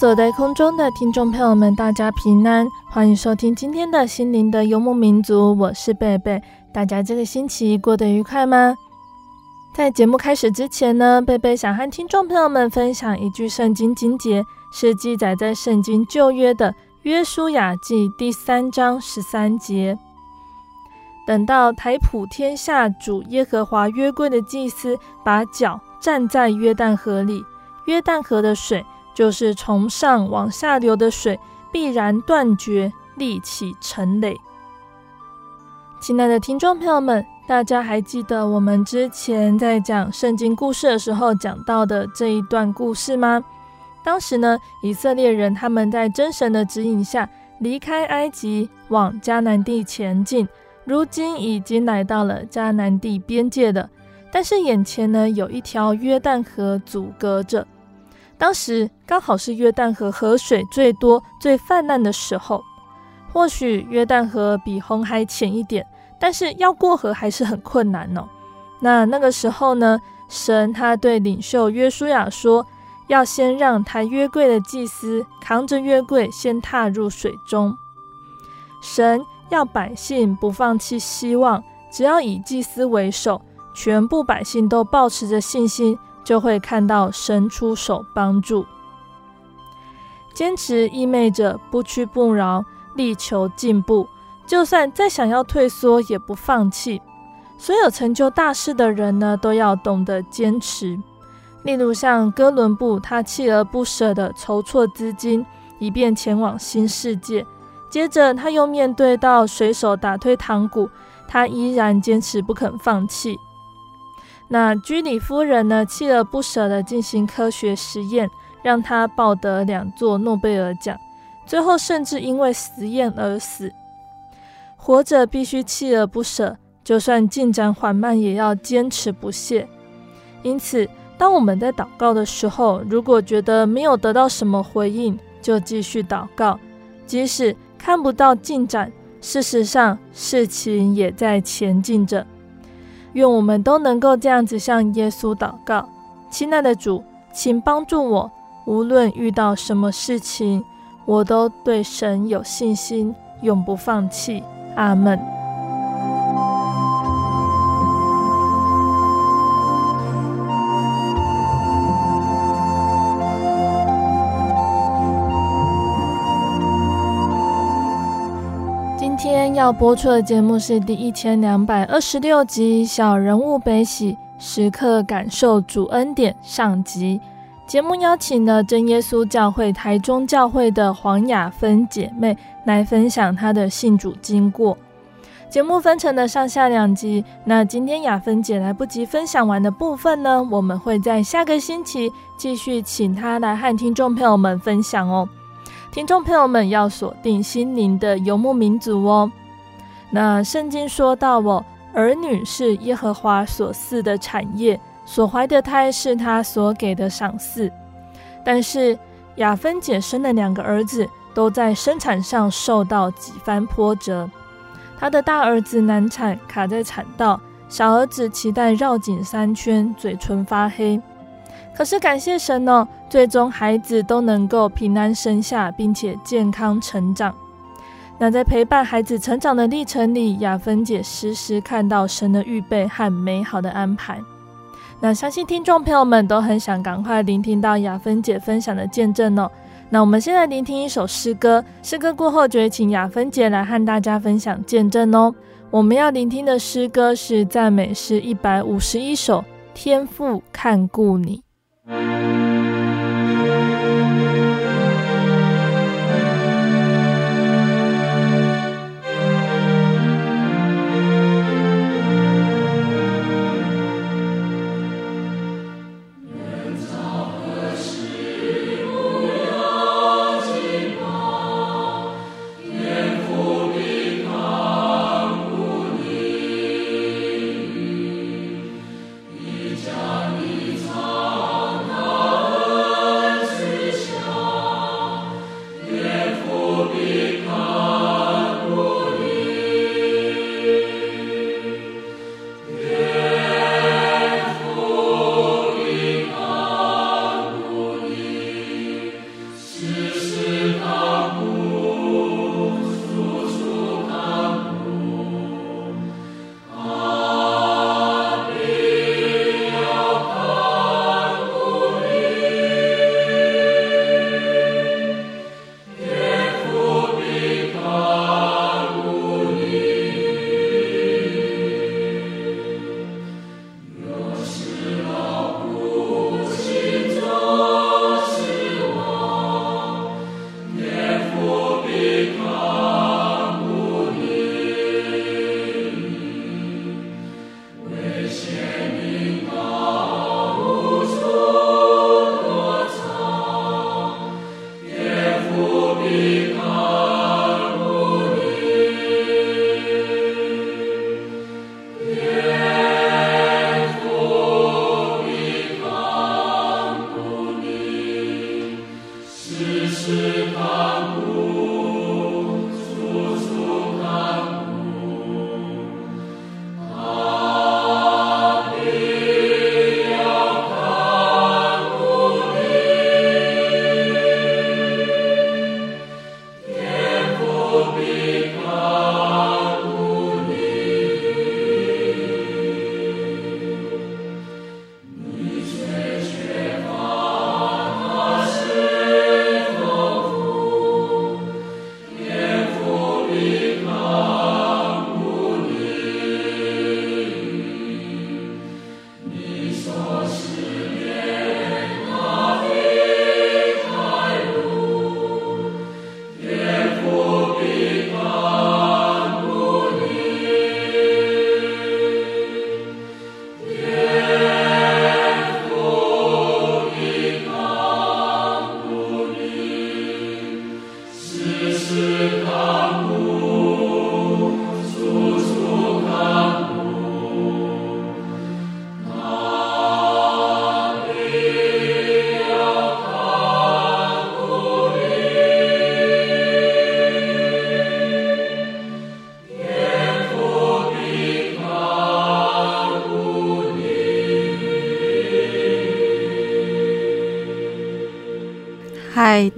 所在空中的听众朋友们，大家平安，欢迎收听今天的心灵的游牧民族，我是贝贝。大家这个星期过得愉快吗？在节目开始之前呢，贝贝想和听众朋友们分享一句圣经经节，是记载在圣经旧约的约书亚记第三章十三节。等到台普天下主耶和华约柜的祭司把脚站在约旦河里，约旦河的水。就是从上往下流的水必然断绝，立起成垒。亲爱的听众朋友们，大家还记得我们之前在讲圣经故事的时候讲到的这一段故事吗？当时呢，以色列人他们在真神的指引下离开埃及，往迦南地前进，如今已经来到了迦南地边界的，但是眼前呢，有一条约旦河阻隔着。当时刚好是约旦河河水最多、最泛滥的时候。或许约旦河比红海浅一点，但是要过河还是很困难哦。那那个时候呢，神他对领袖约书亚说，要先让他约柜的祭司扛着约柜先踏入水中。神要百姓不放弃希望，只要以祭司为首，全部百姓都抱持着信心。就会看到神出手帮助。坚持意味着不屈不挠，力求进步，就算再想要退缩也不放弃。所有成就大事的人呢，都要懂得坚持。例如像哥伦布，他锲而不舍地筹措资金，以便前往新世界。接着他又面对到水手打退堂鼓，他依然坚持不肯放弃。那居里夫人呢，锲而不舍地进行科学实验，让她抱得两座诺贝尔奖，最后甚至因为实验而死。活着必须锲而不舍，就算进展缓慢，也要坚持不懈。因此，当我们在祷告的时候，如果觉得没有得到什么回应，就继续祷告，即使看不到进展，事实上事情也在前进着。愿我们都能够这样子向耶稣祷告，亲爱的主，请帮助我，无论遇到什么事情，我都对神有信心，永不放弃。阿门。要播出的节目是第一千两百二十六集《小人物悲喜，时刻感受主恩典》上集。节目邀请了真耶稣教会台中教会的黄雅芬姐妹来分享她的信主经过。节目分成了上下两集，那今天雅芬姐来不及分享完的部分呢，我们会在下个星期继续请她来和听众朋友们分享哦。听众朋友们要锁定心灵的游牧民族哦。那圣经说到，哦儿女是耶和华所赐的产业，所怀的胎是他所给的赏赐。但是雅芬姐生的两个儿子都在生产上受到几番波折。她的大儿子难产，卡在产道；小儿子脐带绕颈三圈，嘴唇发黑。可是感谢神哦，最终孩子都能够平安生下，并且健康成长。那在陪伴孩子成长的历程里，雅芬姐时时看到神的预备和美好的安排。那相信听众朋友们都很想赶快聆听到雅芬姐分享的见证哦。那我们现在聆听一首诗歌，诗歌过后就会请雅芬姐来和大家分享见证哦。我们要聆听的诗歌是赞美诗一百五十一首，《天父看顾你》。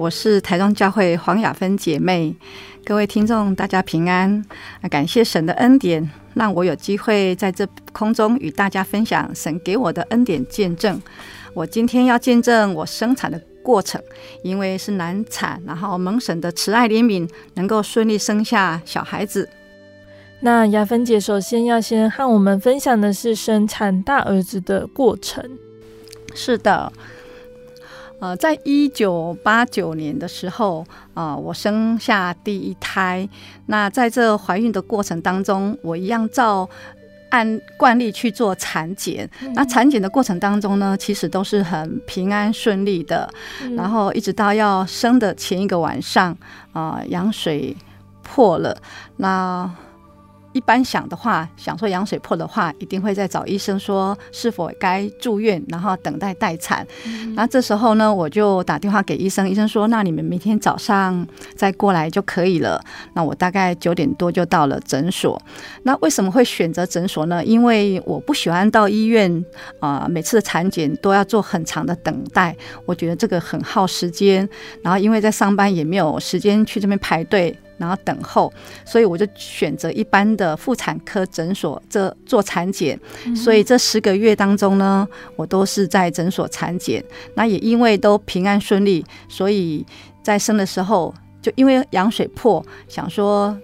我是台中教会黄雅芬姐妹，各位听众大家平安。感谢神的恩典，让我有机会在这空中与大家分享神给我的恩典见证。我今天要见证我生产的过程，因为是难产，然后蒙神的慈爱怜悯，能够顺利生下小孩子。那雅芬姐首先要先和我们分享的是生产大儿子的过程。是的。呃，在一九八九年的时候，啊、呃，我生下第一胎。那在这怀孕的过程当中，我一样照按惯例去做产检。嗯、那产检的过程当中呢，其实都是很平安顺利的。嗯、然后一直到要生的前一个晚上，啊、呃，羊水破了。那一般想的话，想说羊水破的话，一定会再找医生说是否该住院，然后等待待产。嗯、那这时候呢，我就打电话给医生，医生说：“那你们明天早上再过来就可以了。”那我大概九点多就到了诊所。那为什么会选择诊所呢？因为我不喜欢到医院啊、呃，每次的产检都要做很长的等待，我觉得这个很耗时间。然后因为在上班也没有时间去这边排队。然后等候，所以我就选择一般的妇产科诊所这做产检。所以这十个月当中呢，我都是在诊所产检。那也因为都平安顺利，所以在生的时候就因为羊水破，想说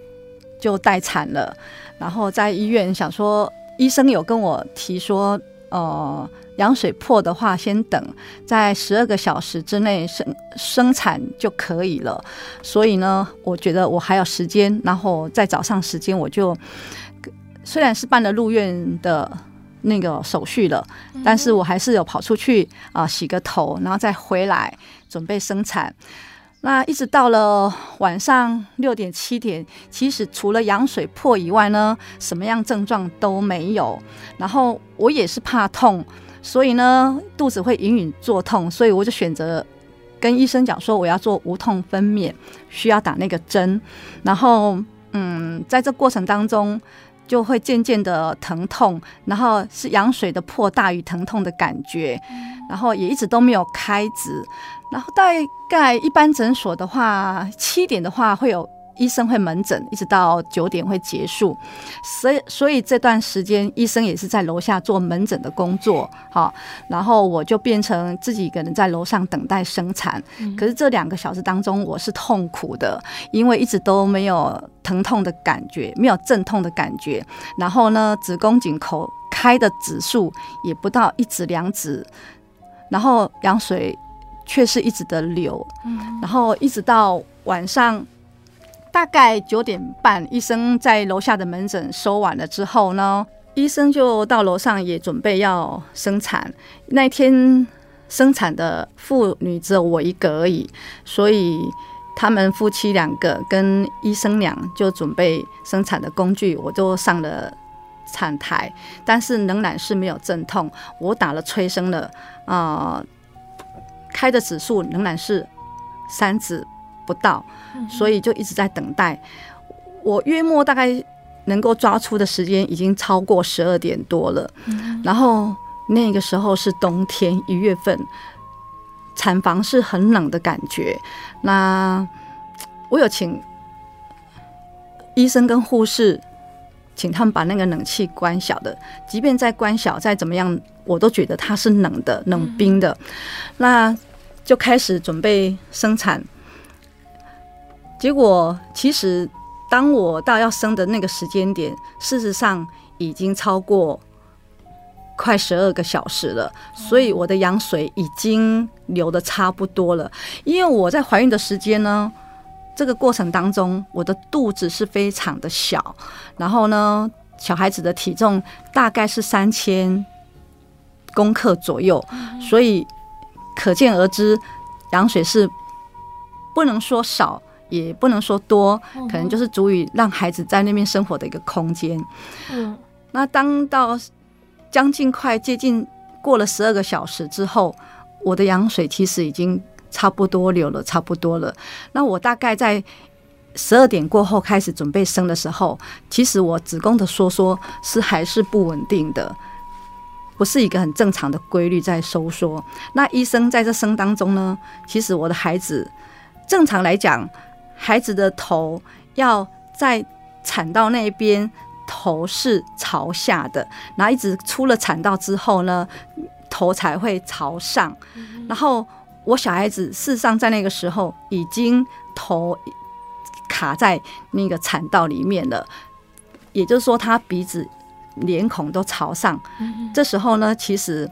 就待产了。然后在医院想说，医生有跟我提说，呃。羊水破的话，先等在十二个小时之内生生产就可以了。所以呢，我觉得我还有时间，然后在早上时间我就虽然是办了入院的那个手续了，但是我还是有跑出去啊、呃、洗个头，然后再回来准备生产。那一直到了晚上六点七点，其实除了羊水破以外呢，什么样症状都没有。然后我也是怕痛。所以呢，肚子会隐隐作痛，所以我就选择跟医生讲说，我要做无痛分娩，需要打那个针。然后，嗯，在这过程当中，就会渐渐的疼痛，然后是羊水的破大于疼痛的感觉，然后也一直都没有开指。然后大概一般诊所的话，七点的话会有。医生会门诊，一直到九点会结束，所以所以这段时间医生也是在楼下做门诊的工作，好，然后我就变成自己一个人在楼上等待生产。可是这两个小时当中，我是痛苦的，因为一直都没有疼痛的感觉，没有阵痛的感觉。然后呢，子宫颈口开的指数也不到一指两指，然后羊水却是一直的流，然后一直到晚上。大概九点半，医生在楼下的门诊收完了之后呢，医生就到楼上也准备要生产。那天生产的妇女只有我一个而已，所以他们夫妻两个跟医生俩就准备生产的工具，我就上了产台，但是仍然是没有阵痛。我打了催生了，啊、开的指数仍然是三指。不到，所以就一直在等待。我约莫大概能够抓出的时间已经超过十二点多了。然后那个时候是冬天一月份，产房是很冷的感觉。那我有请医生跟护士，请他们把那个冷气关小的。即便再关小，再怎么样，我都觉得它是冷的、冷冰的。那就开始准备生产。结果，其实当我到要生的那个时间点，事实上已经超过快十二个小时了，所以我的羊水已经流的差不多了。因为我在怀孕的时间呢，这个过程当中，我的肚子是非常的小，然后呢，小孩子的体重大概是三千公克左右，所以可见而知，羊水是不能说少。也不能说多，可能就是足以让孩子在那边生活的一个空间。嗯，那当到将近快接近过了十二个小时之后，我的羊水其实已经差不多流了，差不多了。那我大概在十二点过后开始准备生的时候，其实我子宫的收缩是还是不稳定的，不是一个很正常的规律在收缩。那医生在这生当中呢，其实我的孩子正常来讲。孩子的头要在产道那边，头是朝下的，然后一直出了产道之后呢，头才会朝上。然后我小孩子事实上在那个时候已经头卡在那个产道里面了，也就是说他鼻子、脸孔都朝上。这时候呢，其实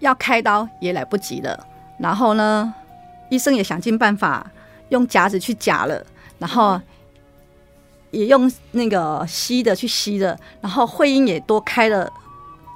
要开刀也来不及了。然后呢，医生也想尽办法。用夹子去夹了，然后也用那个吸的去吸的，然后会阴也多开了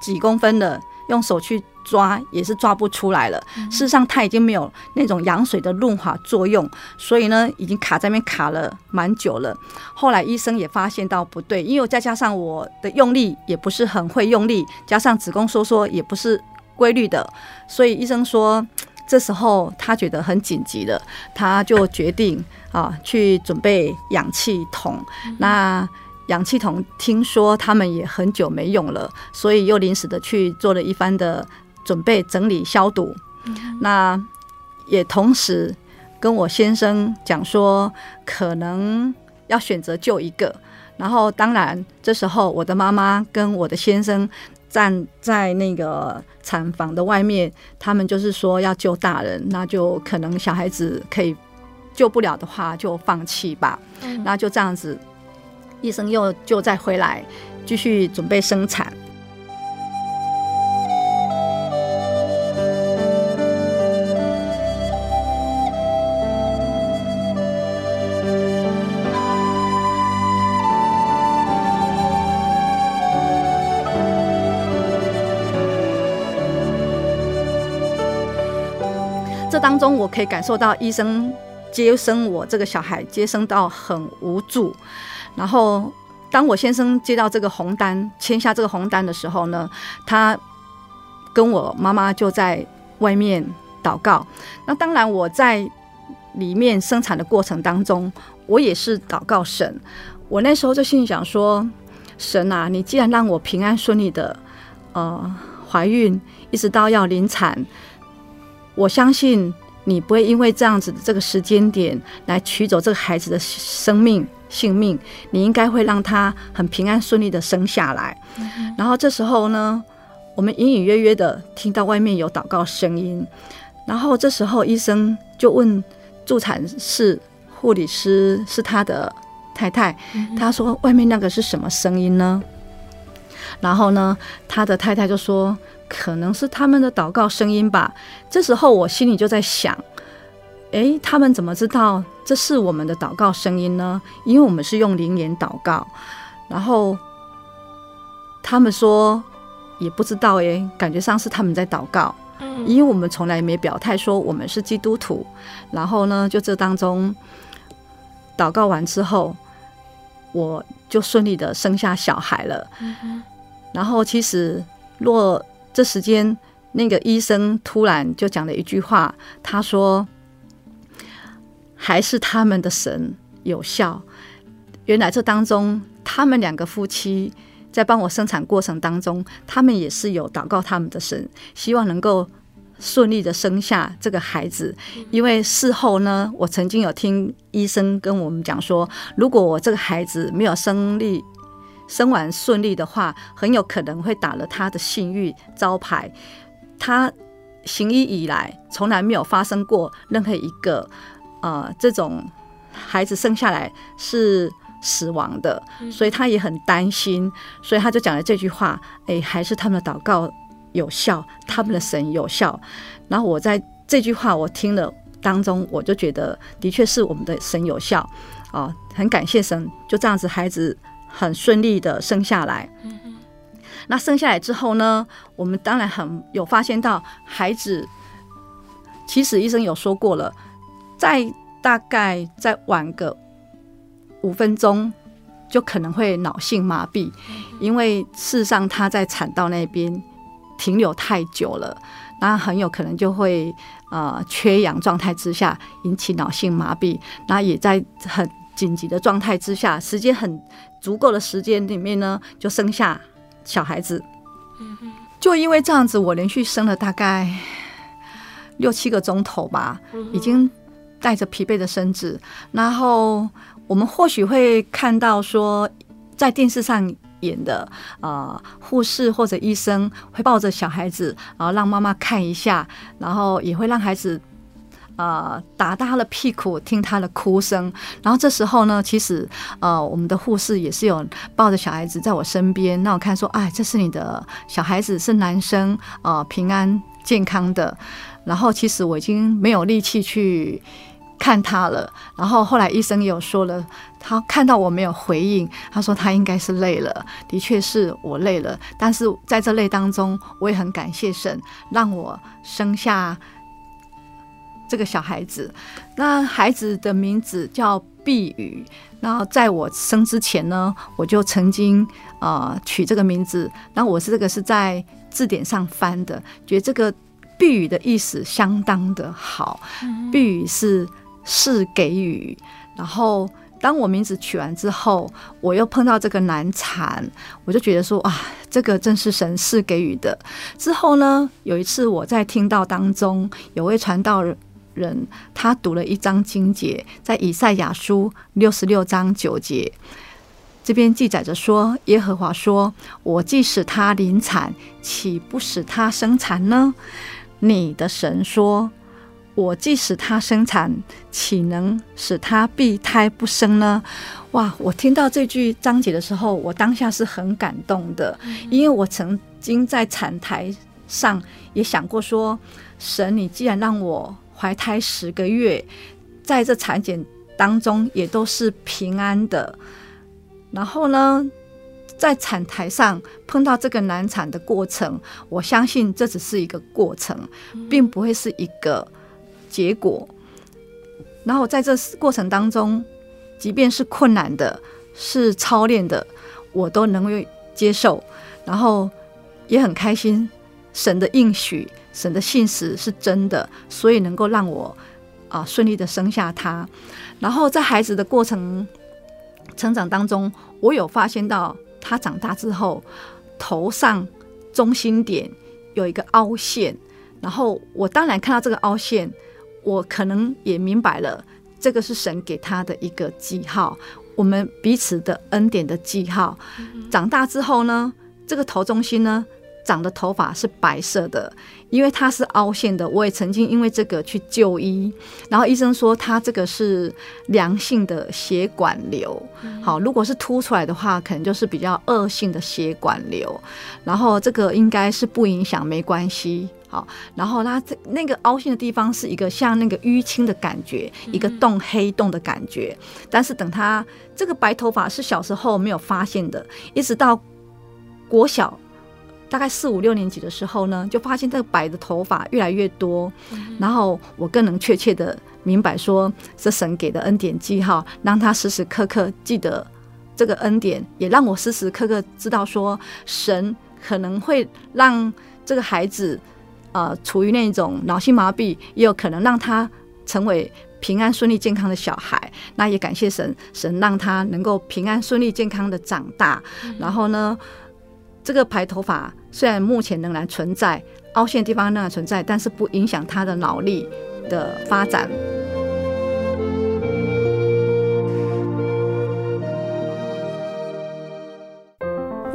几公分的，用手去抓也是抓不出来了。事实上，它已经没有那种羊水的润滑作用，所以呢，已经卡在那边卡了蛮久了。后来医生也发现到不对，因为再加上我的用力也不是很会用力，加上子宫收缩也不是规律的，所以医生说这时候他觉得很紧急了，他就决定啊去准备氧气筒。那氧气筒听说他们也很久没用了，所以又临时的去做了一番的准备、整理、消毒。那也同时跟我先生讲说，可能要选择救一个。然后当然这时候我的妈妈跟我的先生站在那个产房的外面，他们就是说要救大人，那就可能小孩子可以救不了的话就放弃吧。那就这样子。医生又就再回来，继续准备生产。当中，我可以感受到医生接生我这个小孩，接生到很无助。然后，当我先生接到这个红单，签下这个红单的时候呢，他跟我妈妈就在外面祷告。那当然，我在里面生产的过程当中，我也是祷告神。我那时候就心里想说：神啊，你既然让我平安顺利的呃怀孕，一直到要临产，我相信你不会因为这样子的这个时间点来取走这个孩子的生命。性命，你应该会让他很平安顺利的生下来。然后这时候呢，我们隐隐约约的听到外面有祷告声音。然后这时候医生就问助产士护理师是他的太太，他说外面那个是什么声音呢？然后呢，他的太太就说可能是他们的祷告声音吧。这时候我心里就在想。诶，他们怎么知道这是我们的祷告声音呢？因为我们是用灵言祷告，然后他们说也不知道，诶，感觉上是他们在祷告，嗯，因为我们从来没表态说我们是基督徒。然后呢，就这当中祷告完之后，我就顺利的生下小孩了。嗯，然后其实若这时间，那个医生突然就讲了一句话，他说。还是他们的神有效。原来这当中，他们两个夫妻在帮我生产过程当中，他们也是有祷告他们的神，希望能够顺利的生下这个孩子。因为事后呢，我曾经有听医生跟我们讲说，如果我这个孩子没有生利生完顺利的话，很有可能会打了他的信誉招牌。他行医以来，从来没有发生过任何一个。呃，这种孩子生下来是死亡的，所以他也很担心，所以他就讲了这句话：哎，还是他们的祷告有效，他们的神有效。然后我在这句话我听了当中，我就觉得的确是我们的神有效啊，呃，很感谢神，就这样子孩子很顺利的生下来。那生下来之后呢，我们当然很有发现到孩子，其实医生有说过了。再大概再晚个五分钟，就可能会脑性麻痹，因为事实上他在产道那边停留太久了，那很有可能就会呃缺氧状态之下引起脑性麻痹，那也在很紧急的状态之下，时间很足够的时间里面呢，就生下小孩子。就因为这样子，我连续生了大概六七个钟头吧，已经。带着疲惫的身子，然后我们或许会看到说，在电视上演的，啊，护士或者医生会抱着小孩子，然后让妈妈看一下，然后也会让孩子，呃，打他的屁股，听他的哭声。然后这时候呢，其实，呃，我们的护士也是有抱着小孩子在我身边，那我看说，哎，这是你的小孩子，是男生，呃，平安健康的。然后其实我已经没有力气去。看他了，然后后来医生有说了，他看到我没有回应，他说他应该是累了，的确是我累了，但是在这累当中，我也很感谢神让我生下这个小孩子。那孩子的名字叫碧宇，然后在我生之前呢，我就曾经呃取这个名字，那我是这个是在字典上翻的，觉得这个碧宇的意思相当的好，碧宇是。是给予，然后当我名字取完之后，我又碰到这个难产，我就觉得说啊，这个正是神是给予的。之后呢，有一次我在听到当中，有位传道人，他读了一章经节，在以赛亚书六十六章九节，这边记载着说：耶和华说，我既使他临产，岂不使他生产呢？你的神说。我既使他生产，岂能使他避胎不生呢？哇！我听到这句章节的时候，我当下是很感动的，因为我曾经在产台上也想过说：神，你既然让我怀胎十个月，在这产检当中也都是平安的，然后呢，在产台上碰到这个难产的过程，我相信这只是一个过程，并不会是一个。结果，然后在这过程当中，即便是困难的、是操练的，我都能够接受，然后也很开心。神的应许、神的信实是真的，所以能够让我啊顺利的生下他。然后在孩子的过程成长当中，我有发现到他长大之后，头上中心点有一个凹陷，然后我当然看到这个凹陷。我可能也明白了，这个是神给他的一个记号，我们彼此的恩典的记号。长大之后呢，这个头中心呢，长的头发是白色的，因为它是凹陷的。我也曾经因为这个去就医，然后医生说他这个是良性的血管瘤。好，如果是凸出来的话，可能就是比较恶性的血管瘤。然后这个应该是不影响，没关系。好，然后它这那个凹陷的地方是一个像那个淤青的感觉，一个洞黑洞的感觉。但是等他这个白头发是小时候没有发现的，一直到国小大概四五六年级的时候呢，就发现这个白的头发越来越多。然后我更能确切的明白说，这神给的恩典记号，让他时时刻刻记得这个恩典，也让我时时刻刻知道说，神可能会让这个孩子。呃，处于那种脑性麻痹，也有可能让他成为平安顺利健康的小孩。那也感谢神，神让他能够平安顺利健康的长大。嗯、然后呢，这个白头发虽然目前仍然存在，凹陷的地方仍然存在，但是不影响他的脑力的发展。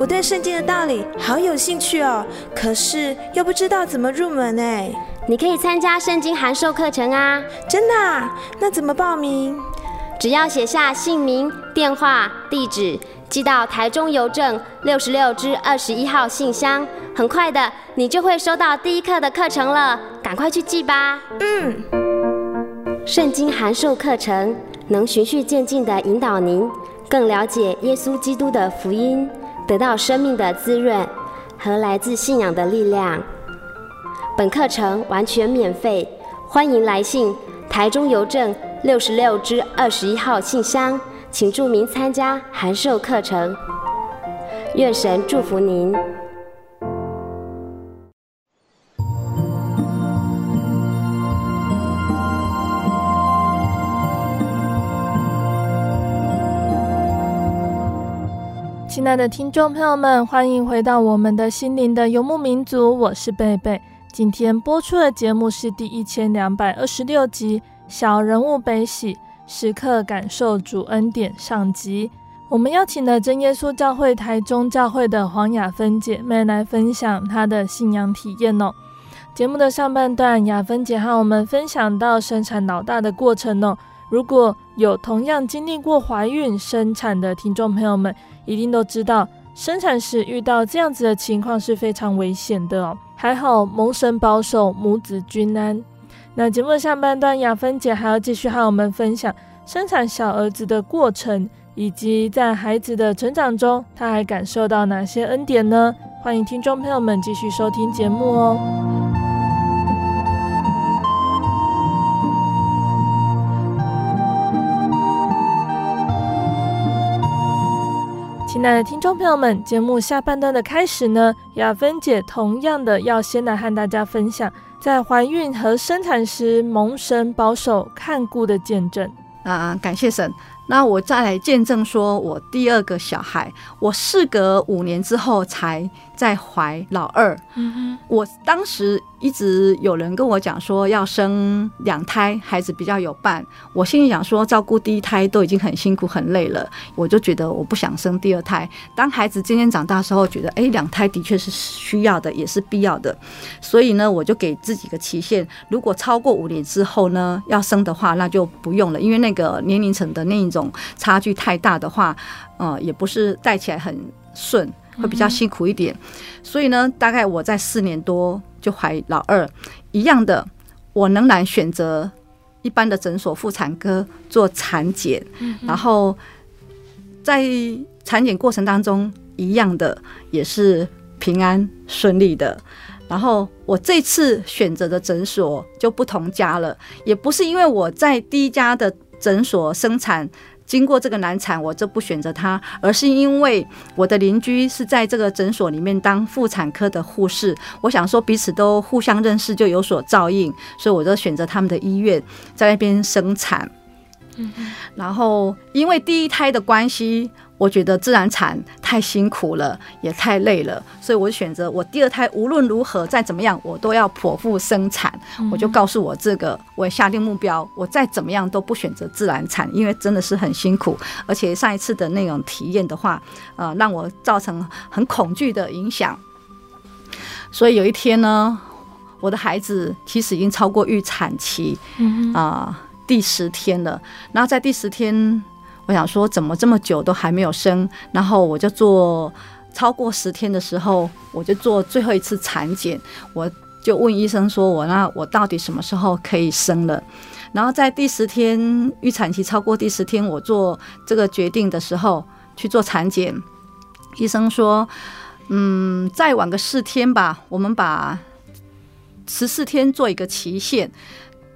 我对圣经的道理好有兴趣哦，可是又不知道怎么入门哎。你可以参加圣经函授课程啊！真的啊？那怎么报名？只要写下姓名、电话、地址，寄到台中邮政六十六支二十一号信箱，很快的，你就会收到第一课的课程了。赶快去寄吧。嗯。圣经函授课程能循序渐进地引导您更了解耶稣基督的福音。得到生命的滋润和来自信仰的力量。本课程完全免费，欢迎来信台中邮政六十六支二十一号信箱，请注明参加函授课程。愿神祝福您。亲爱的听众朋友们，欢迎回到我们的心灵的游牧民族，我是贝贝。今天播出的节目是第一千两百二十六集《小人物悲喜，时刻感受主恩典》上集。我们邀请了真耶稣教会台中教会的黄雅芬姐妹来分享她的信仰体验哦。节目的上半段，雅芬姐和我们分享到生产老大的过程哦。如果有同样经历过怀孕生产的听众朋友们，一定都知道，生产时遇到这样子的情况是非常危险的哦。还好蒙神保守，母子均安。那节目的下半段，雅芬姐还要继续和我们分享生产小儿子的过程，以及在孩子的成长中，她还感受到哪些恩典呢？欢迎听众朋友们继续收听节目哦。亲爱的听众朋友们，节目下半段的开始呢，雅芬姐同样的要先来和大家分享，在怀孕和生产时蒙神保守看顾的见证。啊，感谢神。那我再来见证，说我第二个小孩，我事隔五年之后才再怀老二。嗯哼，我当时。一直有人跟我讲说要生两胎，孩子比较有伴。我心里想说，照顾第一胎都已经很辛苦很累了，我就觉得我不想生第二胎。当孩子渐渐长大的时候，觉得哎，两胎的确是需要的，也是必要的。所以呢，我就给自己个期限，如果超过五年之后呢，要生的话，那就不用了，因为那个年龄层的那一种差距太大的话，呃，也不是带起来很顺，会比较辛苦一点。所以呢，大概我在四年多。就怀老二一样的，我仍然选择一般的诊所妇产科做产检，然后在产检过程当中一样的也是平安顺利的。然后我这次选择的诊所就不同家了，也不是因为我在第一家的诊所生产。经过这个难产，我就不选择他，而是因为我的邻居是在这个诊所里面当妇产科的护士，我想说彼此都互相认识，就有所照应，所以我就选择他们的医院，在那边生产。嗯，然后因为第一胎的关系。我觉得自然产太辛苦了，也太累了，所以我选择我第二胎无论如何再怎么样，我都要剖腹生产。我就告诉我这个，我下定目标，我再怎么样都不选择自然产，因为真的是很辛苦，而且上一次的那种体验的话，呃，让我造成很恐惧的影响。所以有一天呢，我的孩子其实已经超过预产期，啊、呃，第十天了。然后在第十天。我想说，怎么这么久都还没有生？然后我就做超过十天的时候，我就做最后一次产检。我就问医生说：“我那我到底什么时候可以生了？”然后在第十天预产期超过第十天，我做这个决定的时候去做产检，医生说：“嗯，再晚个四天吧，我们把十四天做一个期限。”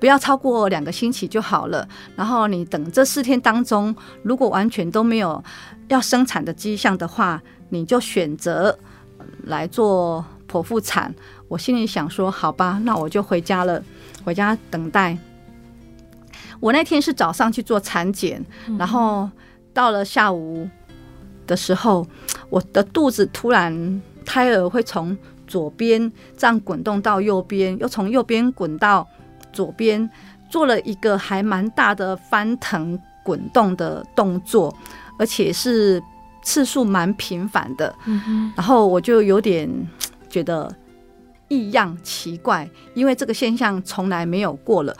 不要超过两个星期就好了。然后你等这四天当中，如果完全都没有要生产的迹象的话，你就选择来做剖腹产。我心里想说，好吧，那我就回家了，回家等待。我那天是早上去做产检，然后到了下午的时候，我的肚子突然胎儿会从左边这样滚动到右边，又从右边滚到。左边做了一个还蛮大的翻腾滚动的动作，而且是次数蛮频繁的。然后我就有点觉得异样奇怪，因为这个现象从来没有过了。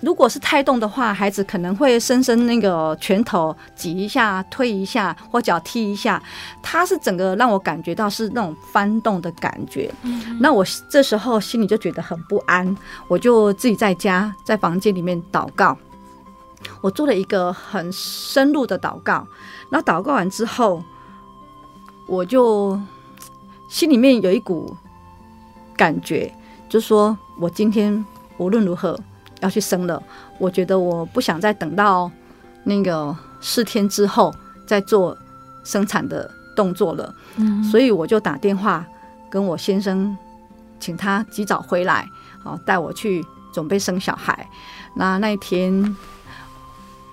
如果是胎动的话，孩子可能会伸伸那个拳头挤一下、推一下或脚踢一下，他是整个让我感觉到是那种翻动的感觉。嗯。那我这时候心里就觉得很不安，我就自己在家在房间里面祷告。我做了一个很深入的祷告，那祷告完之后，我就心里面有一股感觉，就说我今天无论如何。要去生了，我觉得我不想再等到那个四天之后再做生产的动作了，嗯，所以我就打电话跟我先生，请他及早回来，好带我去准备生小孩。那那一天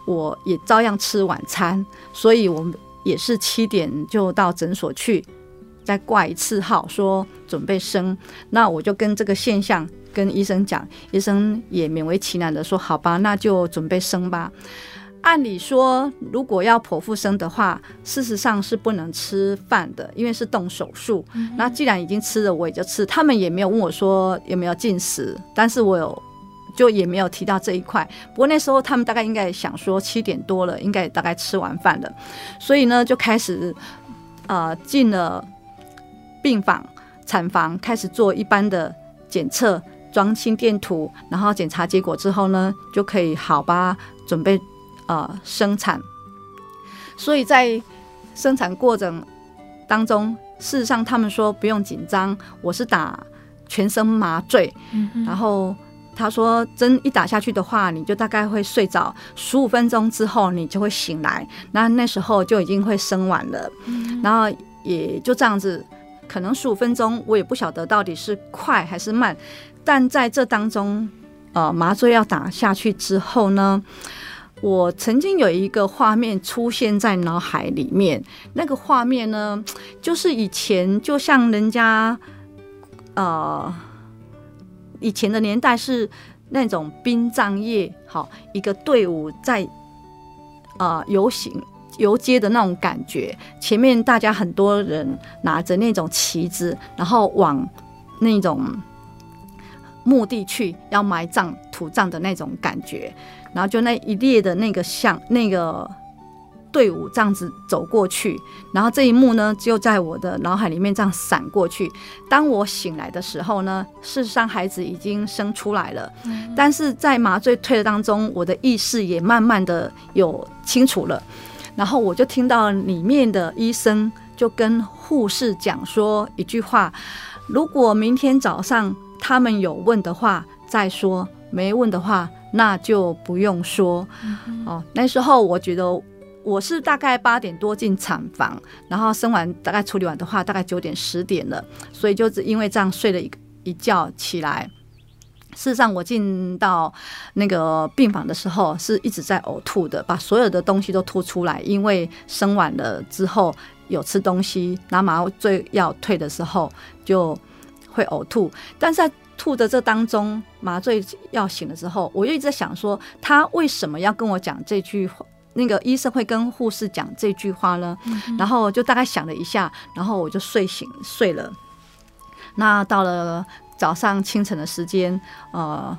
我也照样吃晚餐，所以我们也是七点就到诊所去，再挂一次号说准备生。那我就跟这个现象。跟医生讲，医生也勉为其难的说：“好吧，那就准备生吧。”按理说，如果要剖腹生的话，事实上是不能吃饭的，因为是动手术。嗯、那既然已经吃了，我也就吃。他们也没有问我说有没有进食，但是我有就也没有提到这一块。不过那时候他们大概应该想说七点多了，应该大概吃完饭了，所以呢就开始呃进了病房产房，开始做一般的检测。装心电图，然后检查结果之后呢，就可以好吧，准备呃生产。所以在生产过程当中，事实上他们说不用紧张，我是打全身麻醉，嗯、然后他说针一打下去的话，你就大概会睡着，十五分钟之后你就会醒来，那那时候就已经会生完了，嗯、然后也就这样子，可能十五分钟我也不晓得到底是快还是慢。但在这当中，呃，麻醉要打下去之后呢，我曾经有一个画面出现在脑海里面。那个画面呢，就是以前就像人家，呃，以前的年代是那种殡葬业，好一个队伍在呃游行游街的那种感觉。前面大家很多人拿着那种旗子，然后往那种。墓地去要埋葬土葬的那种感觉，然后就那一列的那个像那个队伍这样子走过去，然后这一幕呢就在我的脑海里面这样闪过去。当我醒来的时候呢，事实上孩子已经生出来了，但是在麻醉退的当中，我的意识也慢慢的有清楚了，然后我就听到里面的医生就跟护士讲说一句话：如果明天早上。他们有问的话再说，没问的话那就不用说。嗯、哦，那时候我觉得我是大概八点多进产房，然后生完大概处理完的话，大概九点十点了，所以就是因为这样睡了一一觉起来。事实上，我进到那个病房的时候是一直在呕吐的，把所有的东西都吐出来，因为生完了之后有吃东西，拿麻醉药退的时候就。会呕吐，但是在吐的这当中，麻醉药醒了之后，我又一直在想说，他为什么要跟我讲这句话？那个医生会跟护士讲这句话呢？嗯、然后就大概想了一下，然后我就睡醒睡了。那到了早上清晨的时间，呃，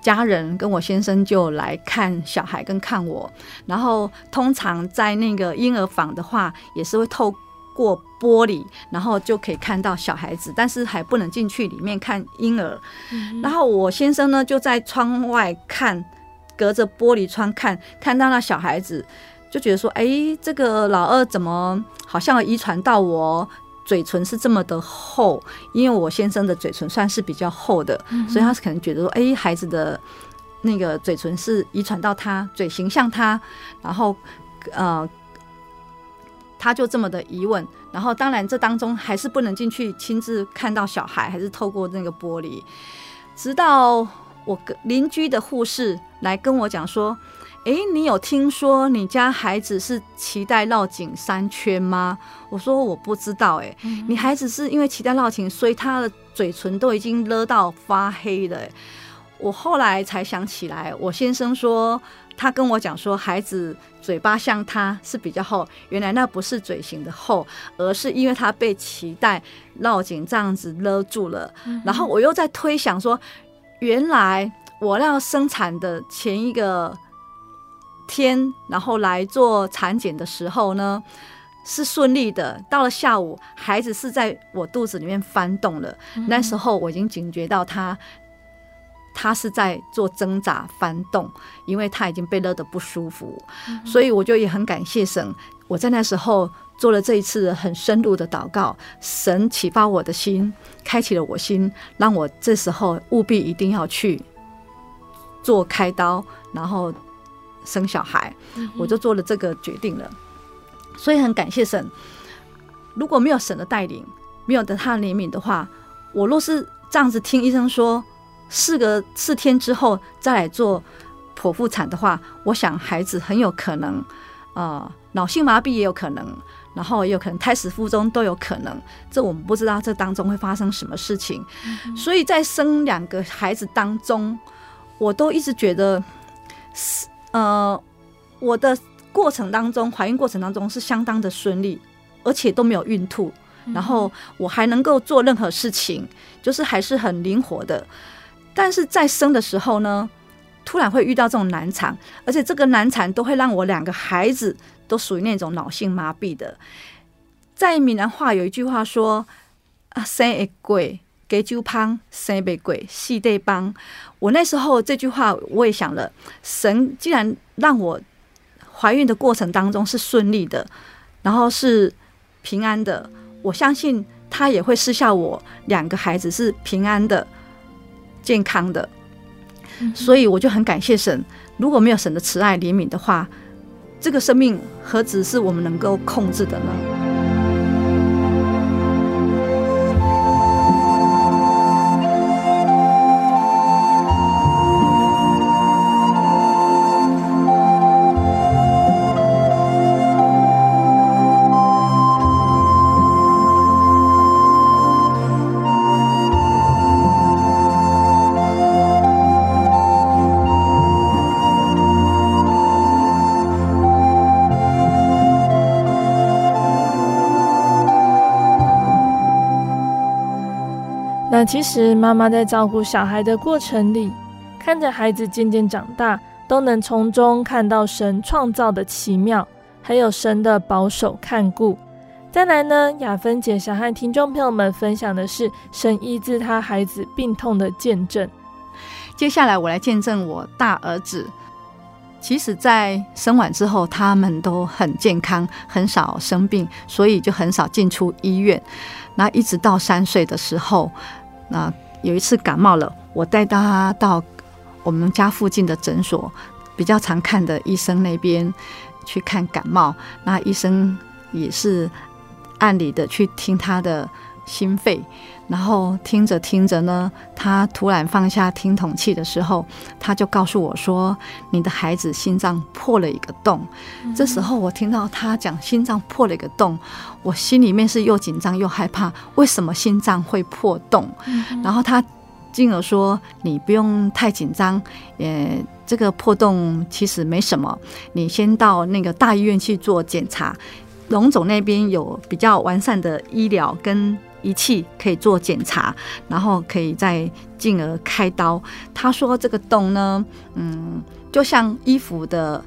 家人跟我先生就来看小孩跟看我，然后通常在那个婴儿房的话，也是会透。过玻璃，然后就可以看到小孩子，但是还不能进去里面看婴儿。嗯、然后我先生呢，就在窗外看，隔着玻璃窗看，看到那小孩子，就觉得说：“哎，这个老二怎么好像遗传到我，嘴唇是这么的厚？因为我先生的嘴唇算是比较厚的，嗯、所以他可能觉得说：哎，孩子的那个嘴唇是遗传到他，嘴型像他。然后，呃。”他就这么的疑问，然后当然这当中还是不能进去亲自看到小孩，还是透过那个玻璃。直到我邻居的护士来跟我讲说：“诶，你有听说你家孩子是脐带绕颈三圈吗？”我说：“我不知道。”诶，你孩子是因为脐带绕颈，所以他的嘴唇都已经勒到发黑了。我后来才想起来，我先生说。他跟我讲说，孩子嘴巴像他是比较厚，原来那不是嘴型的厚，而是因为他被脐带绕紧这样子勒住了。嗯、然后我又在推想说，原来我要生产的前一个天，然后来做产检的时候呢，是顺利的。到了下午，孩子是在我肚子里面翻动了，嗯、那时候我已经警觉到他。他是在做挣扎翻动，因为他已经被勒得不舒服，嗯、所以我就也很感谢神。我在那时候做了这一次很深入的祷告，神启发我的心，开启了我心，让我这时候务必一定要去做开刀，然后生小孩。嗯、我就做了这个决定了。所以很感谢神。如果没有神的带领，没有得他的怜悯的话，我若是这样子听医生说。四个四天之后再来做剖腹产的话，我想孩子很有可能，呃，脑性麻痹也有可能，然后也有可能胎死腹中都有可能。这我们不知道这当中会发生什么事情。嗯、所以在生两个孩子当中，我都一直觉得，是呃，我的过程当中怀孕过程当中是相当的顺利，而且都没有孕吐，然后我还能够做任何事情，就是还是很灵活的。但是在生的时候呢，突然会遇到这种难产，而且这个难产都会让我两个孩子都属于那种脑性麻痹的。在闽南话有一句话说：“啊，生会过，给酒胖生被鬼细对帮。我那时候这句话我也想了，神既然让我怀孕的过程当中是顺利的，然后是平安的，我相信他也会施下我两个孩子是平安的、健康的。所以我就很感谢神。如果没有神的慈爱怜悯的话，这个生命何止是我们能够控制的呢？其实妈妈在照顾小孩的过程里，看着孩子渐渐长大，都能从中看到神创造的奇妙，还有神的保守看顾。再来呢，雅芬姐想和听众朋友们分享的是神医治他孩子病痛的见证。接下来我来见证我大儿子，其实在生完之后，他们都很健康，很少生病，所以就很少进出医院。那一直到三岁的时候。那有一次感冒了，我带他到我们家附近的诊所，比较常看的医生那边去看感冒。那医生也是按理的去听他的心肺。然后听着听着呢，他突然放下听筒器的时候，他就告诉我说：“你的孩子心脏破了一个洞。”这时候我听到他讲心脏破了一个洞，我心里面是又紧张又害怕。为什么心脏会破洞？然后他进而说：“你不用太紧张，呃，这个破洞其实没什么，你先到那个大医院去做检查，龙总那边有比较完善的医疗跟。”仪器可以做检查，然后可以再进而开刀。他说这个洞呢，嗯，就像衣服的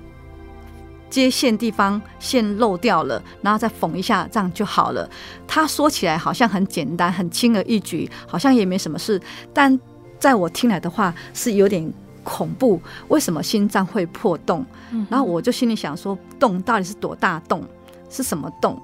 接线地方线漏掉了，然后再缝一下，这样就好了。他说起来好像很简单，很轻而易举，好像也没什么事。但在我听来的话是有点恐怖。为什么心脏会破洞？然后我就心里想说，洞到底是多大洞？是什么洞？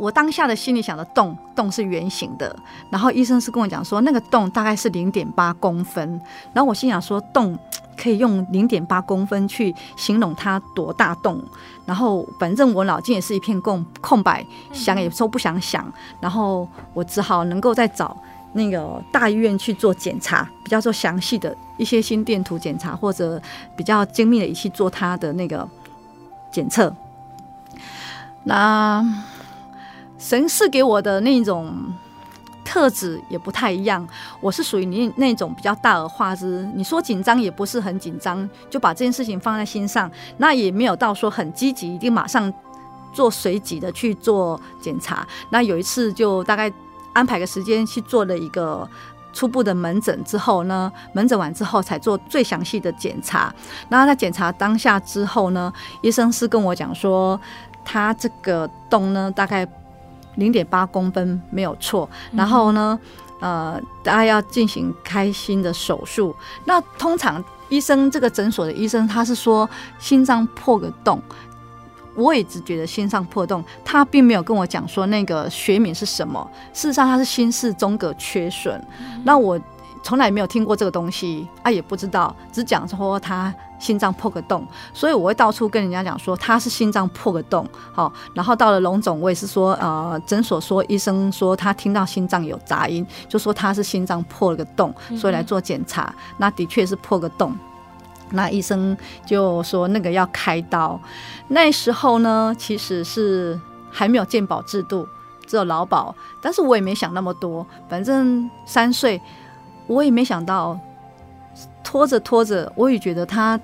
我当下的心里想的洞，洞是圆形的，然后医生是跟我讲说那个洞大概是零点八公分，然后我心想说洞可以用零点八公分去形容它多大洞，然后反正我脑筋也是一片空空白，想也说不想想，然后我只好能够再找那个大医院去做检查，比较做详细的一些心电图检查或者比较精密的仪器做它的那个检测，那。神赐给我的那种特质也不太一样，我是属于你那种比较大而化之。你说紧张也不是很紧张，就把这件事情放在心上，那也没有到说很积极，一定马上做随即的去做检查。那有一次就大概安排个时间去做了一个初步的门诊之后呢，门诊完之后才做最详细的检查。然后在检查当下之后呢，医生是跟我讲说，他这个洞呢大概。零点八公分没有错，然后呢，呃，大家要进行开心的手术。那通常医生这个诊所的医生他是说心脏破个洞，我也只觉得心脏破洞，他并没有跟我讲说那个学名是什么。事实上他是心室中隔缺损。那我。从来没有听过这个东西，啊，也不知道，只讲说他心脏破个洞，所以我会到处跟人家讲说他是心脏破个洞，好，然后到了龙总，我也是说，呃，诊所说医生说他听到心脏有杂音，就说他是心脏破了个洞，所以来做检查，那的确是破个洞，那医生就说那个要开刀，那时候呢，其实是还没有健保制度，只有劳保，但是我也没想那么多，反正三岁。我也没想到，拖着拖着，我也觉得他，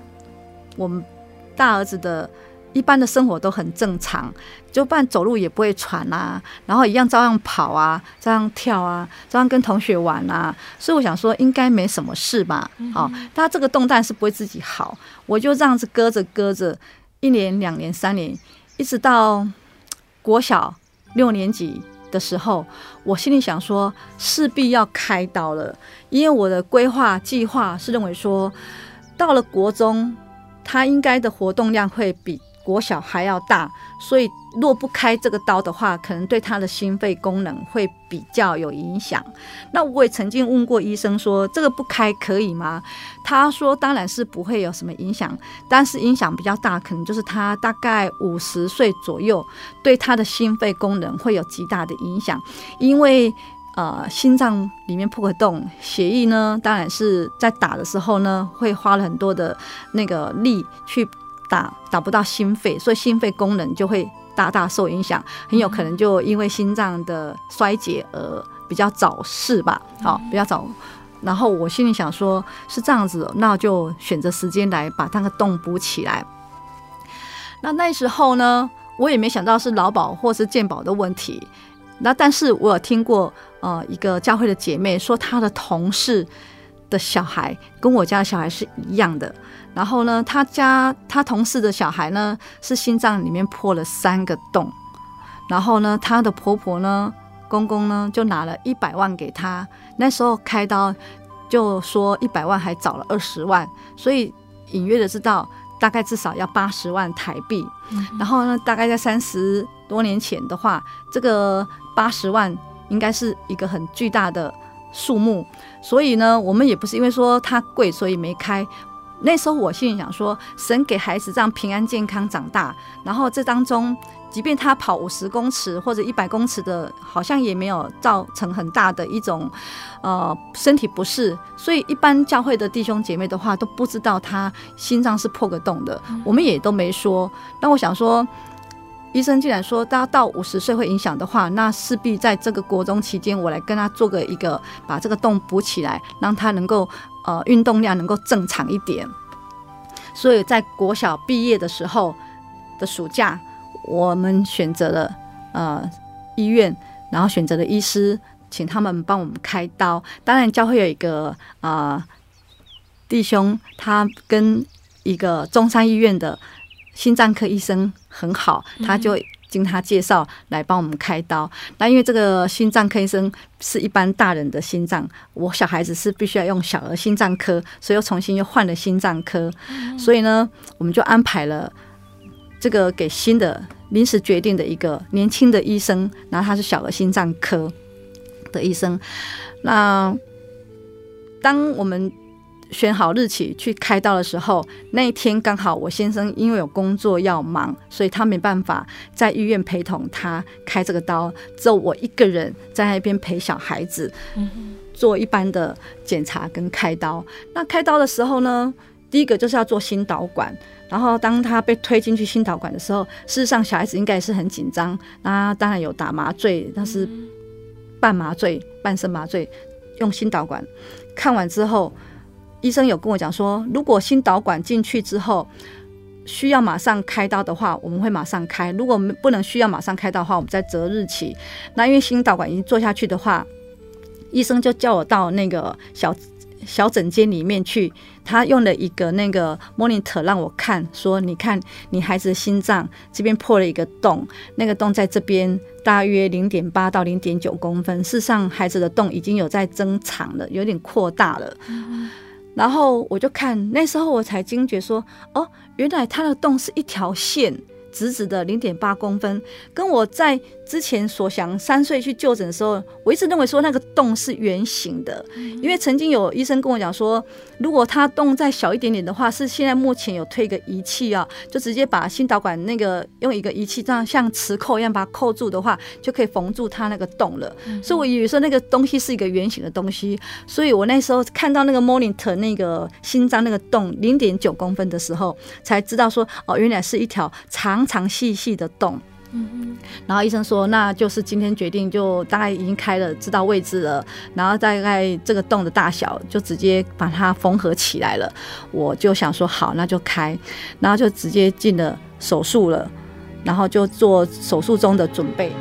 我们大儿子的一般的生活都很正常，就不然走路也不会喘啊，然后一样照样跑啊，照样跳啊，照样跟同学玩啊，所以我想说应该没什么事吧。好，他这个动弹是不会自己好，我就这样子搁着搁着，一年、两年、三年，一直到国小六年级的时候，我心里想说，势必要开刀了，因为我的规划计划是认为说，到了国中，他应该的活动量会比国小还要大，所以若不开这个刀的话，可能对他的心肺功能会比较有影响。那我也曾经问过医生说，这个不开可以吗？他说当然是不会有什么影响，但是影响比较大，可能就是他大概五十岁左右，对他的心肺功能会有极大的影响，因为呃心脏里面破个洞，血液呢当然是在打的时候呢会花了很多的那个力去。打打不到心肺，所以心肺功能就会大大受影响，很有可能就因为心脏的衰竭而比较早逝吧。好，比较早。然后我心里想说，是这样子，那就选择时间来把那个洞补起来。那那时候呢，我也没想到是劳保或是健保的问题。那但是我有听过，呃，一个教会的姐妹说，她的同事的小孩跟我家的小孩是一样的。然后呢，她家她同事的小孩呢，是心脏里面破了三个洞。然后呢，她的婆婆呢，公公呢，就拿了一百万给她。那时候开刀就说一百万还找了二十万，所以隐约的知道大概至少要八十万台币。然后呢，大概在三十多年前的话，这个八十万应该是一个很巨大的数目。所以呢，我们也不是因为说它贵，所以没开。那时候我心里想说，神给孩子这样平安健康长大，然后这当中，即便他跑五十公尺或者一百公尺的，好像也没有造成很大的一种呃身体不适，所以一般教会的弟兄姐妹的话都不知道他心脏是破个洞的，我们也都没说。那我想说，医生既然说他到五十岁会影响的话，那势必在这个国中期间，我来跟他做个一个把这个洞补起来，让他能够。呃，运动量能够正常一点，所以在国小毕业的时候的暑假，我们选择了呃医院，然后选择了医师，请他们帮我们开刀。当然，教会有一个啊、呃、弟兄，他跟一个中山医院的心脏科医生很好，他就。经他介绍来帮我们开刀，那因为这个心脏科医生是一般大人的心脏，我小孩子是必须要用小儿心脏科，所以又重新又换了心脏科，所以呢，我们就安排了这个给新的临时决定的一个年轻的医生，然后他是小儿心脏科的医生。那当我们选好日期去开刀的时候，那一天刚好我先生因为有工作要忙，所以他没办法在医院陪同他开这个刀，只有我一个人在那边陪小孩子做一般的检查跟开刀。那开刀的时候呢，第一个就是要做心导管，然后当他被推进去心导管的时候，事实上小孩子应该也是很紧张，那当然有打麻醉，但是半麻醉、半身麻醉，用心导管看完之后。医生有跟我讲说，如果心导管进去之后需要马上开刀的话，我们会马上开；如果不能需要马上开刀的话，我们再择日期。那因为心导管已经做下去的话，医生就叫我到那个小小诊间里面去，他用了一个那个 monitor 让我看，说你看你孩子的心脏这边破了一个洞，那个洞在这边大约零点八到零点九公分，事实上孩子的洞已经有在增长了，有点扩大了。然后我就看，那时候我才惊觉说，哦，原来它的洞是一条线。直直的零点八公分，跟我在之前所想三岁去就诊的时候，我一直认为说那个洞是圆形的，因为曾经有医生跟我讲说，如果它洞再小一点点的话，是现在目前有推一个仪器啊，就直接把心导管那个用一个仪器这样像磁扣一样把它扣住的话，就可以缝住它那个洞了。所以我以为说那个东西是一个圆形的东西，所以我那时候看到那个 monitor 那个心脏那个洞零点九公分的时候，才知道说哦，原来是一条长。长细细的洞，嗯，然后医生说，那就是今天决定，就大概已经开了，知道位置了，然后大概这个洞的大小就直接把它缝合起来了。我就想说好，那就开，然后就直接进了手术了，然后就做手术中的准备。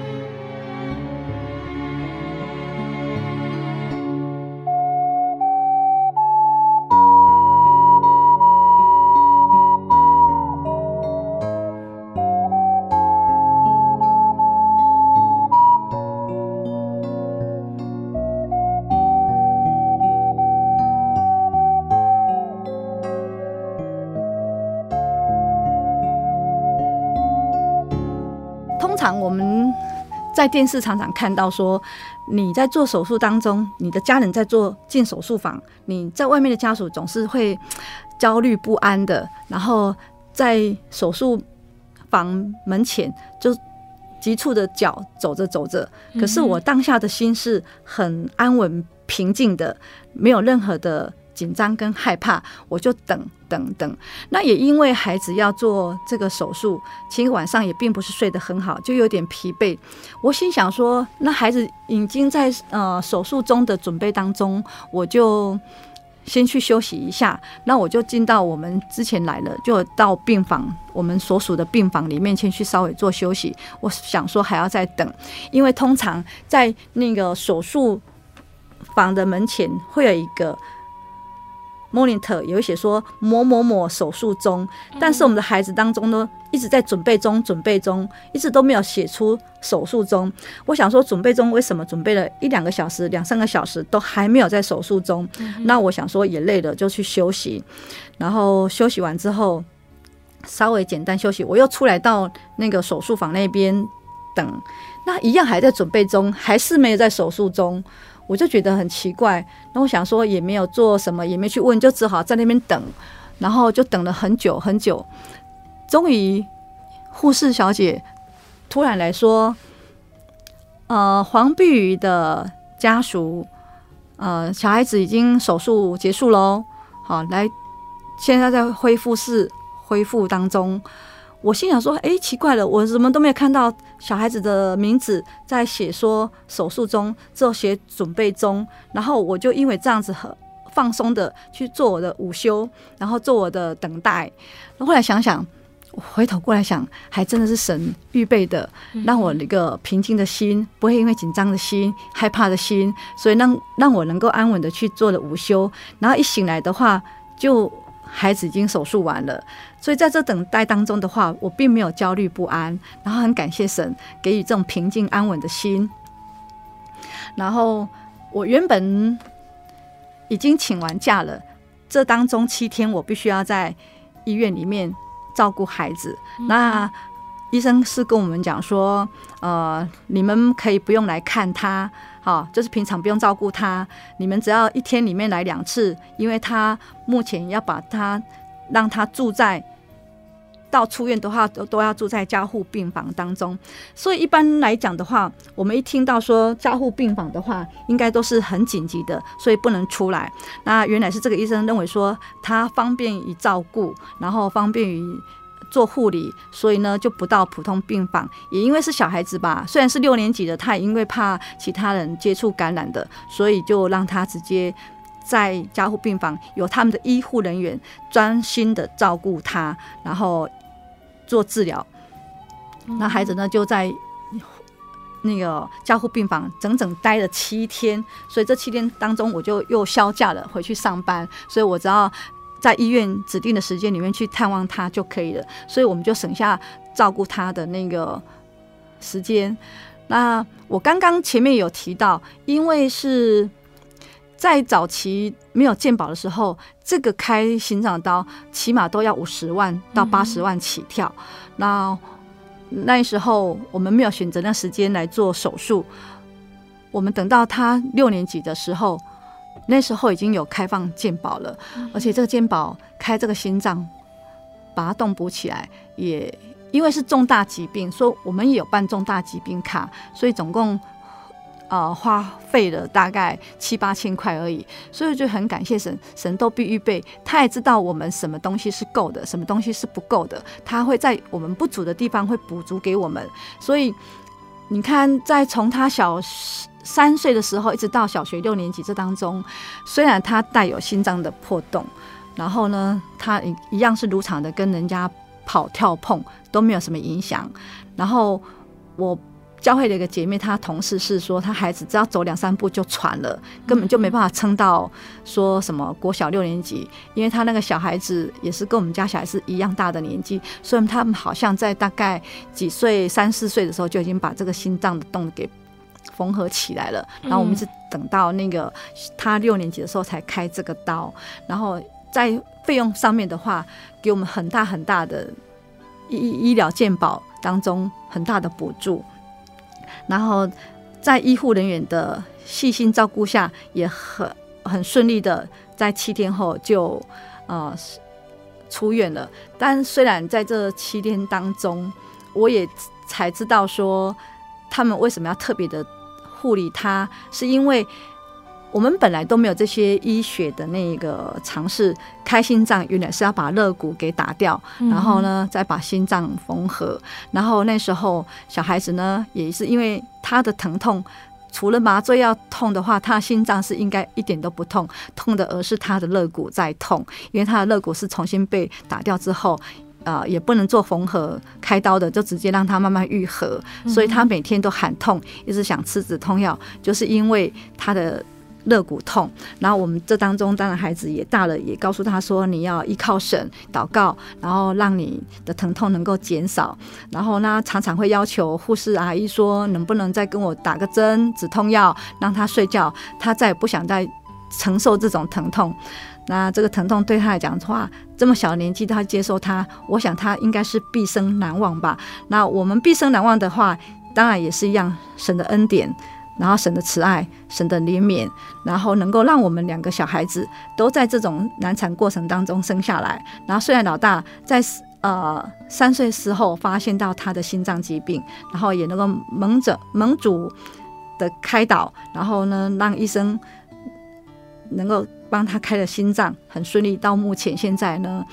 在电视常常看到说，你在做手术当中，你的家人在做进手术房，你在外面的家属总是会焦虑不安的，然后在手术房门前就急促的脚走着走着。可是我当下的心是很安稳平静的，没有任何的。紧张跟害怕，我就等等等。那也因为孩子要做这个手术，其实晚上也并不是睡得很好，就有点疲惫。我心想说，那孩子已经在呃手术中的准备当中，我就先去休息一下。那我就进到我们之前来了，就到病房，我们所属的病房里面先去稍微做休息。我想说还要再等，因为通常在那个手术房的门前会有一个。Monitor 有写说某某某手术中，但是我们的孩子当中呢，一直在准备中，准备中，一直都没有写出手术中。我想说，准备中为什么准备了一两个小时、两三个小时都还没有在手术中？那我想说也累了，就去休息。然后休息完之后，稍微简单休息，我又出来到那个手术房那边等，那一样还在准备中，还是没有在手术中。我就觉得很奇怪，那我想说也没有做什么，也没去问，就只好在那边等，然后就等了很久很久，终于护士小姐突然来说：“呃，黄碧瑜的家属，呃，小孩子已经手术结束喽，好，来，现在在恢复室恢复当中。”我心想说：“哎、欸，奇怪了，我怎么都没有看到小孩子的名字在写说手术中，只有写准备中。然后我就因为这样子很放松的去做我的午休，然后做我的等待。后来想想，我回头过来想，还真的是神预备的，让我那个平静的心不会因为紧张的心、害怕的心，所以让让我能够安稳的去做了午休。然后一醒来的话，就。”孩子已经手术完了，所以在这等待当中的话，我并没有焦虑不安，然后很感谢神给予这种平静安稳的心。然后我原本已经请完假了，这当中七天我必须要在医院里面照顾孩子。那医生是跟我们讲说，呃，你们可以不用来看他。好，就是平常不用照顾他，你们只要一天里面来两次，因为他目前要把他让他住在到出院的话，都都要住在加护病房当中。所以一般来讲的话，我们一听到说加护病房的话，应该都是很紧急的，所以不能出来。那原来是这个医生认为说他方便于照顾，然后方便于。做护理，所以呢就不到普通病房。也因为是小孩子吧，虽然是六年级的，他也因为怕其他人接触感染的，所以就让他直接在加护病房，有他们的医护人员专心的照顾他，然后做治疗。那孩子呢就在那个加护病房整整待了七天，所以这七天当中我就又休假了，回去上班，所以我知道。在医院指定的时间里面去探望他就可以了，所以我们就省下照顾他的那个时间。那我刚刚前面有提到，因为是在早期没有健保的时候，这个开心脏刀起码都要五十万到八十万起跳。嗯、那那时候我们没有选择那时间来做手术，我们等到他六年级的时候。那时候已经有开放健保了，而且这个健保开这个心脏，把它动补起来，也因为是重大疾病，所以我们也有办重大疾病卡，所以总共呃花费了大概七八千块而已，所以就很感谢神，神都必预备，他也知道我们什么东西是够的，什么东西是不够的，他会在我们不足的地方会补足给我们，所以你看，在从他小。三岁的时候，一直到小学六年级这当中，虽然他带有心脏的破洞，然后呢，他一样是如常的跟人家跑跳碰，都没有什么影响。然后我教会的一个姐妹，她同事是说，她孩子只要走两三步就喘了，根本就没办法撑到说什么国小六年级，因为他那个小孩子也是跟我们家小孩是一样大的年纪，所以他们好像在大概几岁三四岁的时候就已经把这个心脏的洞给。缝合起来了，然后我们是等到那个他六年级的时候才开这个刀，然后在费用上面的话，给我们很大很大的医医疗健保当中很大的补助，然后在医护人员的细心照顾下，也很很顺利的在七天后就呃出院了。但虽然在这七天当中，我也才知道说他们为什么要特别的护理他，是因为。我们本来都没有这些医学的那个尝试，开心脏原来是要把肋骨给打掉，然后呢再把心脏缝合。然后那时候小孩子呢也是因为他的疼痛，除了麻醉要痛的话，他的心脏是应该一点都不痛，痛的而是他的肋骨在痛，因为他的肋骨是重新被打掉之后，呃也不能做缝合开刀的，就直接让他慢慢愈合，所以他每天都喊痛，一直想吃止痛药，就是因为他的。肋骨痛，然后我们这当中，当然孩子也大了，也告诉他说，你要依靠神祷告，然后让你的疼痛能够减少。然后呢，常常会要求护士阿姨说，能不能再跟我打个针止痛药，让他睡觉。他再也不想再承受这种疼痛。那这个疼痛对他来讲的话，这么小年纪他接受他，我想他应该是毕生难忘吧。那我们毕生难忘的话，当然也是一样，神的恩典。然后神的慈爱，神的怜悯，然后能够让我们两个小孩子都在这种难产过程当中生下来。然后虽然老大在呃三岁时候发现到他的心脏疾病，然后也能够蒙着蒙主的开导，然后呢让医生能够帮他开了心脏，很顺利。到目前现在呢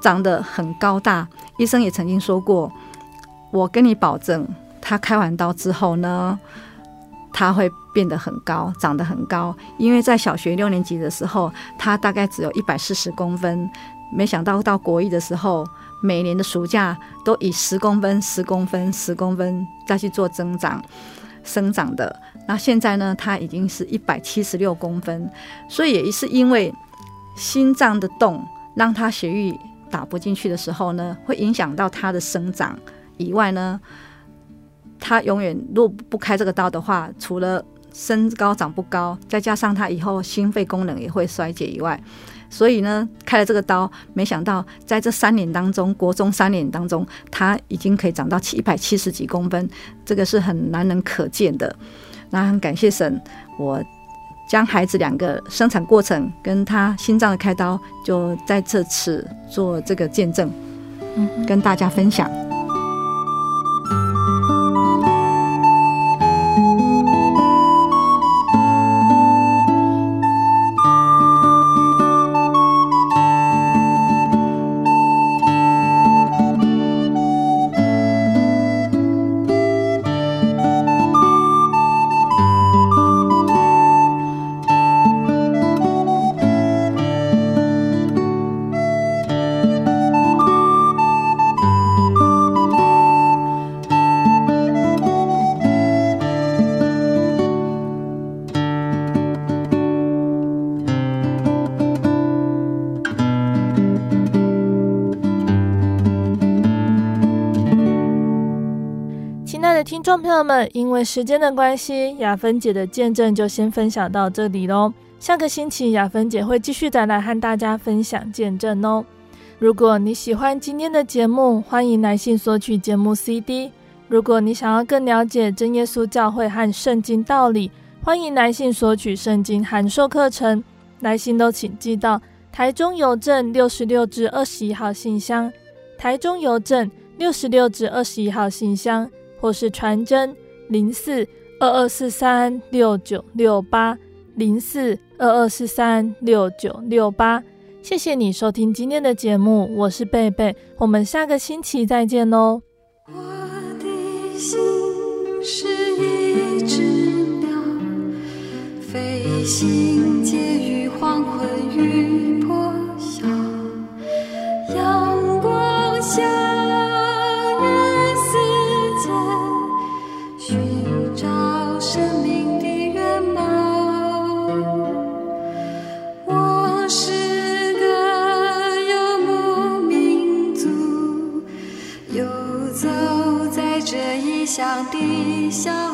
长得很高大，医生也曾经说过，我跟你保证。他开完刀之后呢，他会变得很高，长得很高。因为在小学六年级的时候，他大概只有一百四十公分，没想到到国一的时候，每年的暑假都以十公分、十公分、十公分再去做增长、生长的。那现在呢，他已经是一百七十六公分，所以也是因为心脏的洞让他血液打不进去的时候呢，会影响到他的生长以外呢。他永远如果不开这个刀的话，除了身高长不高，再加上他以后心肺功能也会衰竭以外，所以呢，开了这个刀，没想到在这三年当中，国中三年当中，他已经可以长到七一百七十几公分，这个是很难能可见的。那很感谢神，我将孩子两个生产过程跟他心脏的开刀，就在这次做这个见证，嗯，跟大家分享。众朋友们，因为时间的关系，雅芬姐的见证就先分享到这里喽。下个星期，雅芬姐会继续再来和大家分享见证哦。如果你喜欢今天的节目，欢迎来信索取节目 CD。如果你想要更了解真耶稣教会和圣经道理，欢迎来信索取圣经函授课程。来信都请寄到台中邮政六十六至二十一号信箱，台中邮政六十六至二十一号信箱。或是传真零四二二四三六九六八零四二二四三六九六八，谢谢你收听今天的节目，我是贝贝，我们下个星期再见喽。我的心是一只鸟，飞行介于黄昏与破晓，阳光下。笑。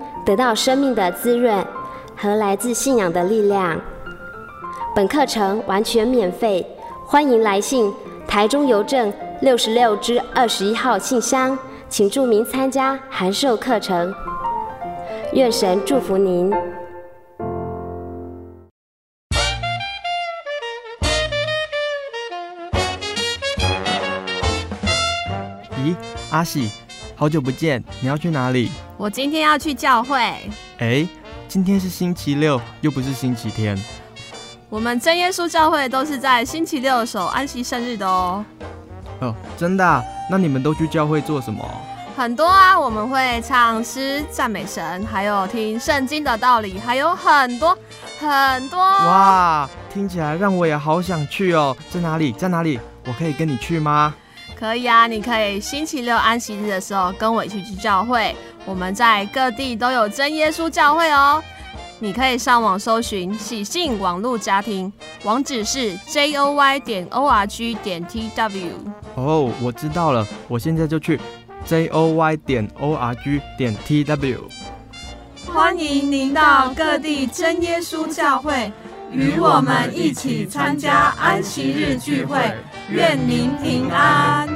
得到生命的滋润和来自信仰的力量。本课程完全免费，欢迎来信台中邮政六十六之二十一号信箱，请注明参加函授课程。愿神祝福您。咦，阿喜，好久不见，你要去哪里？我今天要去教会。哎，今天是星期六，又不是星期天。我们真耶稣教会都是在星期六守安息生日的哦。哦，真的啊？那你们都去教会做什么？很多啊，我们会唱诗赞美神，还有听圣经的道理，还有很多很多。哇，听起来让我也好想去哦。在哪里？在哪里？我可以跟你去吗？可以啊，你可以星期六安息日的时候跟我一起去教会。我们在各地都有真耶稣教会哦。你可以上网搜寻喜信网络家庭，网址是 j o y 点 o r g 点 t w。哦，我知道了，我现在就去 j o y 点 o r g 点 t w。欢迎您到各地真耶稣教会，与我们一起参加安息日聚会。愿您平安。